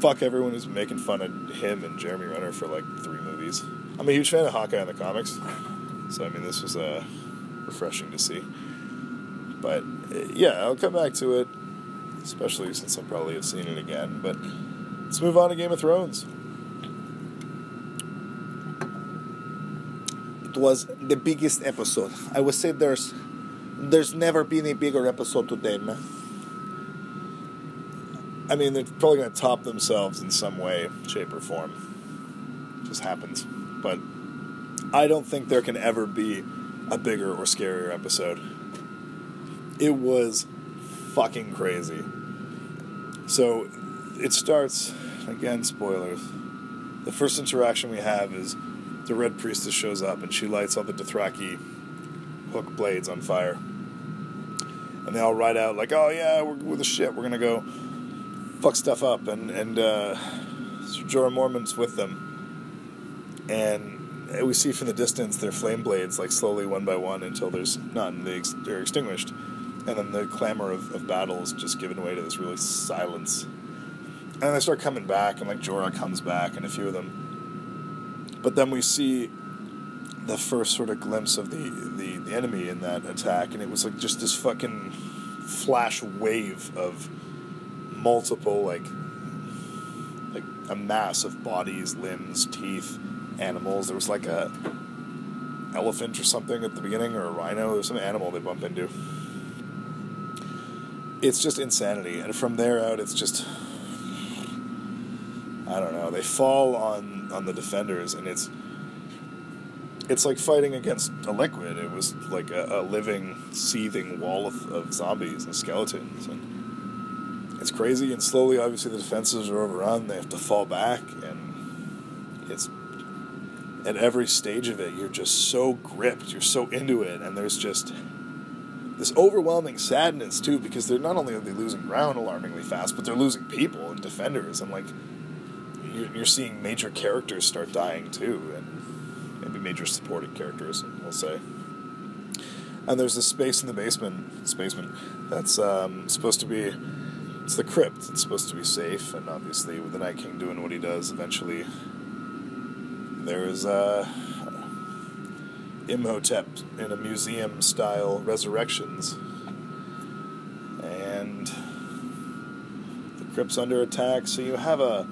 A: fuck everyone who's making fun of him and Jeremy Renner for like three movies. I'm a huge fan of Hawkeye in the comics, so I mean this was uh, refreshing to see. But yeah, I'll come back to it, especially since I'll probably have seen it again. But let's move on to Game of Thrones.
B: It was the biggest episode. I would say there's there's never been a bigger episode today, man.
A: I mean, they're probably going to top themselves in some way, shape, or form. It just happens. But I don't think there can ever be a bigger or scarier episode. It was fucking crazy. So it starts, again, spoilers. The first interaction we have is the Red Priestess shows up and she lights all the Dothraki hook blades on fire. And they all ride out like, oh yeah, we're, we're the shit, we're gonna go fuck stuff up. And, and uh, Jorah Mormont's with them. And we see from the distance their flame blades, like slowly one by one until there's none. They ex- they're extinguished and then the clamor of, of battle is just given way to this really silence. And they start coming back, and like Jorah comes back, and a few of them. But then we see the first sort of glimpse of the, the, the enemy in that attack, and it was like just this fucking flash wave of multiple like like a mass of bodies, limbs, teeth, animals. There was like a elephant or something at the beginning, or a rhino. There's some animal they bump into it's just insanity. And from there out, it's just I don't know. They fall on on the defenders, and it's it's like fighting against a liquid. It was like a, a living, seething wall of, of zombies and skeletons, and it's crazy. And slowly, obviously, the defenses are overrun. They have to fall back, and it's at every stage of it, you're just so gripped. You're so into it, and there's just this overwhelming sadness too, because they're not only are they losing ground alarmingly fast, but they're losing people and defenders, and like you're, you're seeing major characters start dying too, and maybe major supporting characters, we'll say. And there's this space in the basement, basement that's um, supposed to be it's the crypt. It's supposed to be safe, and obviously with the Night King doing what he does, eventually there is uh, Imhotep in a museum style resurrections. And the crypt's under attack, so you have a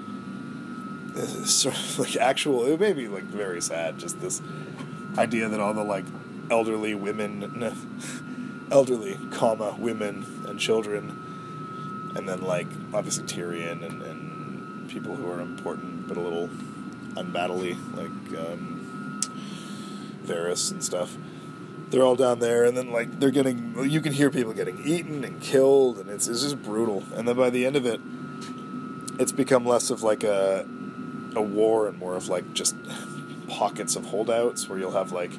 A: sort of like actual it may be like very sad just this idea that all the like elderly women elderly comma women and children and then like obviously Tyrion and, and people who are important but a little unbattly like um, Varys and stuff. They're all down there and then like they're getting you can hear people getting eaten and killed and it's, it's just brutal. And then by the end of it it's become less of like a a war and more of like just pockets of holdouts where you'll have like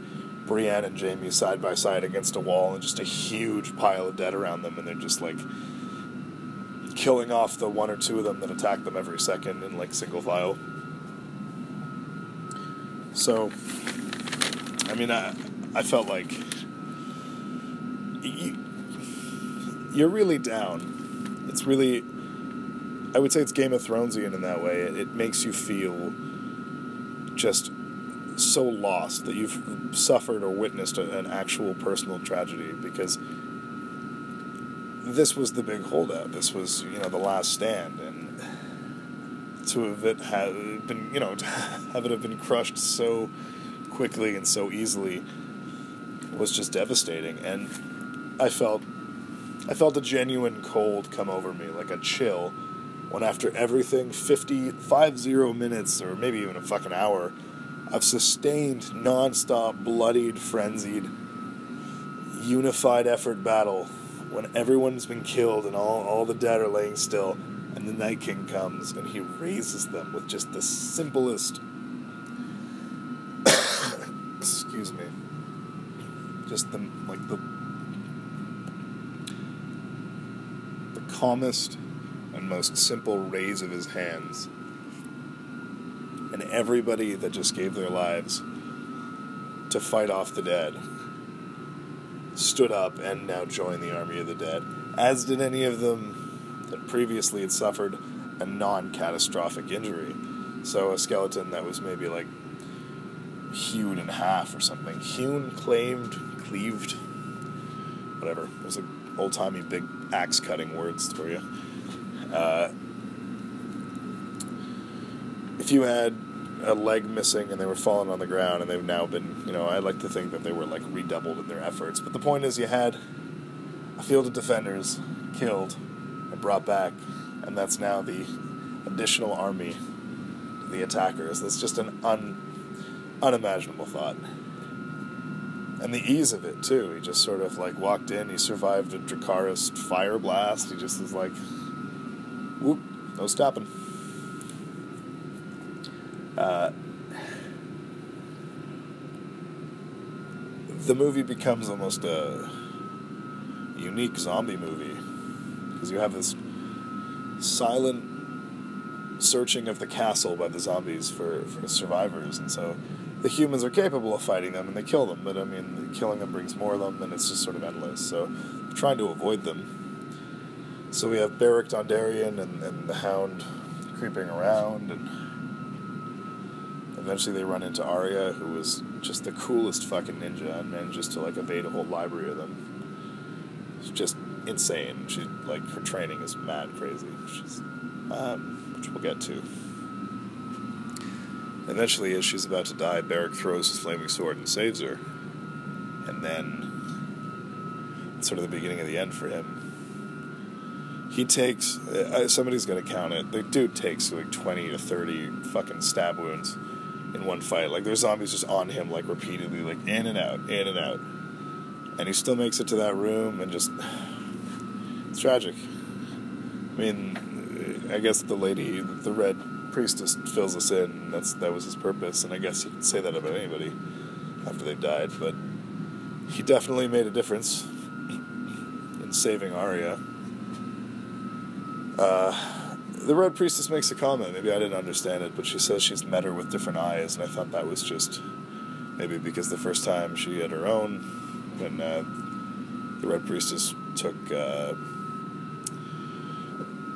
A: Brienne and Jaime side by side against a wall and just a huge pile of dead around them and they're just like killing off the one or two of them that attack them every second in like single file. So, I mean, I I felt like you, you're really down. It's really I would say it's Game of Thronesian in that way. It, it makes you feel just so lost that you've suffered or witnessed a, an actual personal tragedy because this was the big holdout. This was, you know, the last stand, and to have it have been, you know, have it have been crushed so quickly and so easily was just devastating. And I felt, I felt a genuine cold come over me, like a chill when after everything 50 50 minutes or maybe even a fucking hour of sustained non-stop bloodied frenzied unified effort battle when everyone's been killed and all, all the dead are laying still and the night king comes and he raises them with just the simplest excuse me just the like the the calmest and most simple raise of his hands. And everybody that just gave their lives to fight off the dead stood up and now joined the army of the dead, as did any of them that previously had suffered a non catastrophic injury. So a skeleton that was maybe like hewn in half or something. Hewn, claimed, cleaved, whatever. Those are old timey big axe cutting words for you. Uh, if you had a leg missing and they were falling on the ground and they've now been, you know, I like to think that they were like redoubled in their efforts. But the point is, you had a field of defenders killed and brought back, and that's now the additional army to the attackers. That's just an un, unimaginable thought. And the ease of it, too. He just sort of like walked in, he survived a Dracarys fire blast. He just was like, whoop, no stopping. Uh, the movie becomes almost a unique zombie movie because you have this silent searching of the castle by the zombies for, for survivors, and so the humans are capable of fighting them and they kill them, but I mean, killing them brings more of them, and it's just sort of endless. So, trying to avoid them so we have Beric Dondarrion and, and the Hound creeping around, and eventually they run into Arya, who was just the coolest fucking ninja and manages to like evade a whole library of them. It's just insane. She like her training is mad crazy. She's, um, which we'll get to. Eventually, as she's about to die, Beric throws his flaming sword and saves her. And then, it's sort of the beginning of the end for him he takes uh, somebody's gonna count it. The dude takes like twenty to thirty fucking stab wounds in one fight. Like there's zombies just on him like repeatedly, like in and out, in and out, and he still makes it to that room and just it's tragic. I mean, I guess the lady, the red priestess, fills us in. That's that was his purpose, and I guess you can say that about anybody after they've died. But he definitely made a difference in saving Arya. Uh, the Red Priestess makes a comment. Maybe I didn't understand it, but she says she's met her with different eyes, and I thought that was just maybe because the first time she had her own, when uh, the Red Priestess took uh,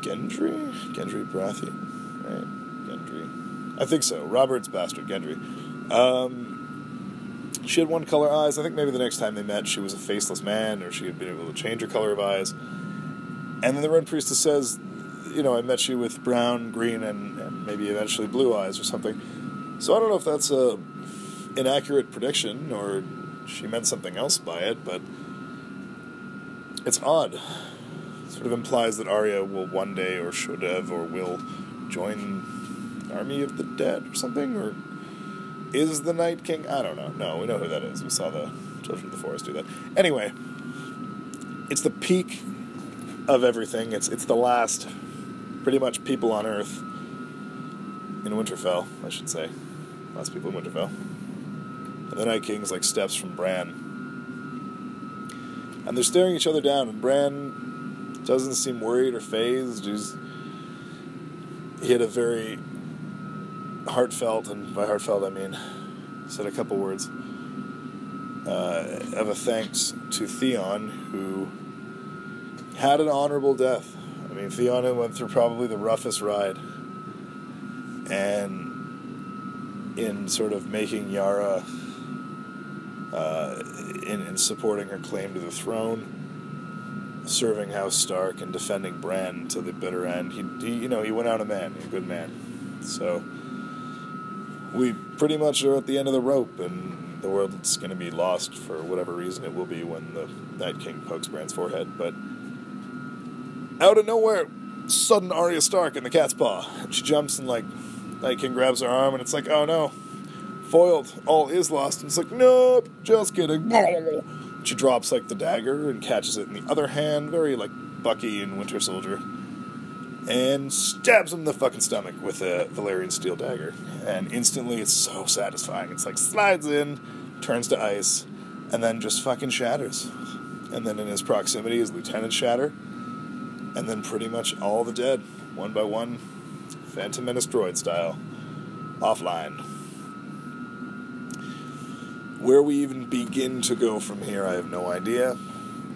A: Gendry, Gendry Baratheon, right? Gendry, I think so. Robert's bastard, Gendry. Um, She had one color eyes. I think maybe the next time they met, she was a faceless man, or she had been able to change her color of eyes. And then the Red Priestess says, you know, I met you with brown, green, and, and maybe eventually blue eyes or something. So I don't know if that's a inaccurate prediction or she meant something else by it, but it's odd. It sort of implies that Arya will one day, or should have, or will join the Army of the Dead or something, or is the Night King? I don't know. No, we know who that is. We saw the Children of the Forest do that. Anyway, it's the peak of everything. It's it's the last, pretty much people on Earth in Winterfell, I should say. Lots of people in Winterfell. And the Night King's like steps from Bran. And they're staring each other down, and Bran doesn't seem worried or phased. He's, he had a very heartfelt, and by heartfelt I mean, said a couple words uh, of a thanks to Theon, who had an honorable death. I mean, Theon went through probably the roughest ride. And in sort of making Yara, uh, in, in supporting her claim to the throne, serving House Stark and defending Bran to the bitter end, he, he you know, he went out a man, a good man. So we pretty much are at the end of the rope, and the world's going to be lost for whatever reason it will be when the Night King pokes Bran's forehead. But out of nowhere, sudden Arya Stark in the cat's paw. And she jumps and, like, Night King grabs her arm, and it's like, oh no, foiled. All is lost. And it's like, nope, just kidding. She drops, like, the dagger and catches it in the other hand, very, like, Bucky in Winter Soldier and stabs him in the fucking stomach with a Valyrian steel dagger. And instantly, it's so satisfying. It's like slides in, turns to ice, and then just fucking shatters. And then in his proximity is Lieutenant Shatter, and then pretty much all the dead, one by one, Phantom Menace droid style, offline. Where we even begin to go from here, I have no idea.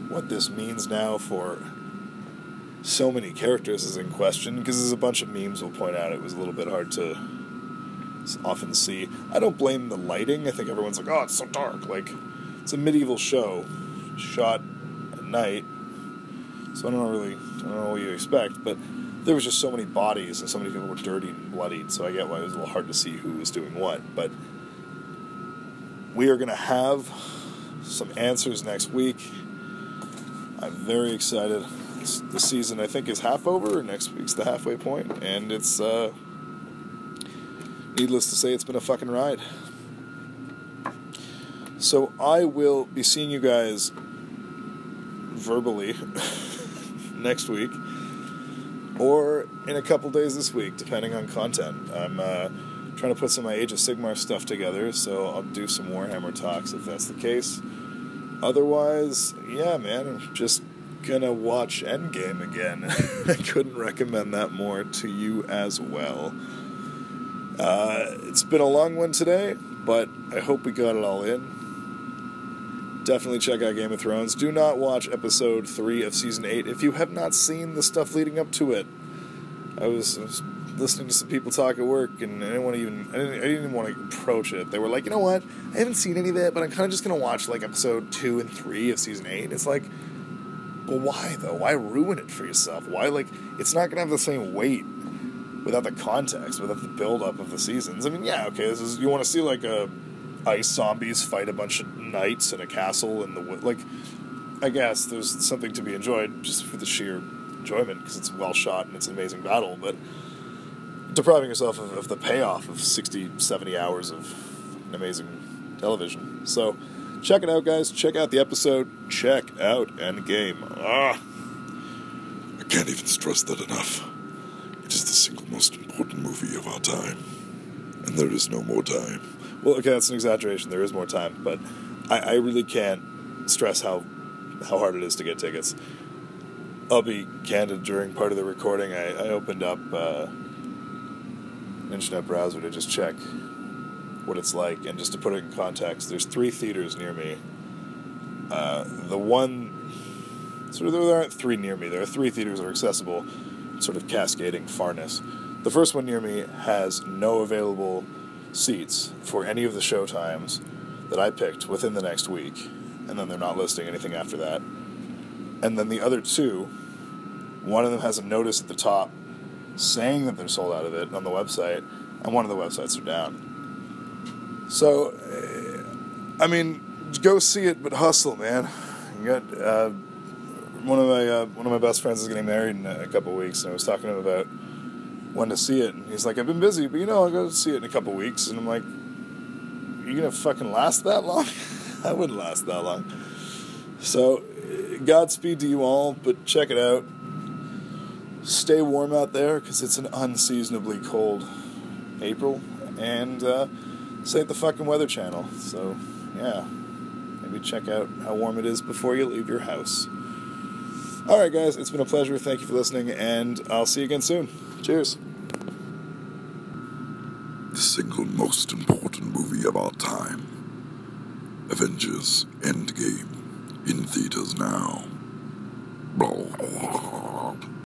A: What this means now for so many characters is in question because there's a bunch of memes will point out it was a little bit hard to often see. I don't blame the lighting. I think everyone's like, "Oh, it's so dark." Like it's a medieval show shot at night, so I don't know really, I don't know what you expect, but there was just so many bodies and so many people were dirty and bloodied. So I get why it was a little hard to see who was doing what, but we are going to have some answers next week. I'm very excited the season I think is half over. Next week's the halfway point, and it's uh, needless to say, it's been a fucking ride. So I will be seeing you guys verbally next week, or in a couple days this week, depending on content. I'm uh, trying to put some of my Age of Sigmar stuff together, so I'll do some Warhammer talks if that's the case. Otherwise, yeah, man, I'm just gonna watch Endgame again. I couldn't recommend that more to you as well. Uh, it's been a long one today, but I hope we got it all in. Definitely check out Game of Thrones. Do not watch episode 3 of season 8 if you have not seen the stuff leading up to it. I was, I was listening to some people talk at work, and I didn't want to even I didn't, I didn't even want to approach it. They were like, you know what? I haven't seen any of it, but I'm kind of just gonna watch like episode two and three of season eight. It's like, well, why though? Why ruin it for yourself? Why like it's not gonna have the same weight without the context, without the build up of the seasons. I mean, yeah, okay, this is you want to see like a ice zombies fight a bunch of knights in a castle in the wood. Like, I guess there's something to be enjoyed just for the sheer enjoyment because it's well shot and it's an amazing battle, but depriving yourself of, of the payoff of 60, 70 hours of amazing television. So check it out, guys. Check out the episode. Check out Endgame. Ah,
C: I can't even stress that enough. It is the single most important movie of our time. And there is no more time.
A: Well, okay, that's an exaggeration. There is more time, but I, I really can't stress how how hard it is to get tickets. I'll be candid. During part of the recording, I, I opened up uh, internet browser to just check what it's like, and just to put it in context, there's three theaters near me. Uh, the one, sort of, there aren't three near me. There are three theaters that are accessible, sort of cascading farness. The first one near me has no available seats for any of the show times. that I picked within the next week, and then they're not listing anything after that. And then the other two, one of them has a notice at the top saying that they're sold out of it on the website, and one of the websites are down. So, eh, I mean, go see it, but hustle, man. You got uh, one of my uh, one of my best friends is getting married in a couple weeks, and I was talking to him about when to see it, and he's like, "I've been busy, but you know, I'll go see it in a couple weeks." And I'm like, "You gonna fucking last that long? I wouldn't last that long." So, Godspeed to you all, but check it out. Stay warm out there because it's an unseasonably cold April, and uh, this ain't the fucking Weather Channel. So, yeah, maybe check out how warm it is before you leave your house. All right, guys, it's been a pleasure. Thank you for listening, and I'll see you again soon. Cheers.
C: The single most important movie of our time Avengers Endgame in theaters now.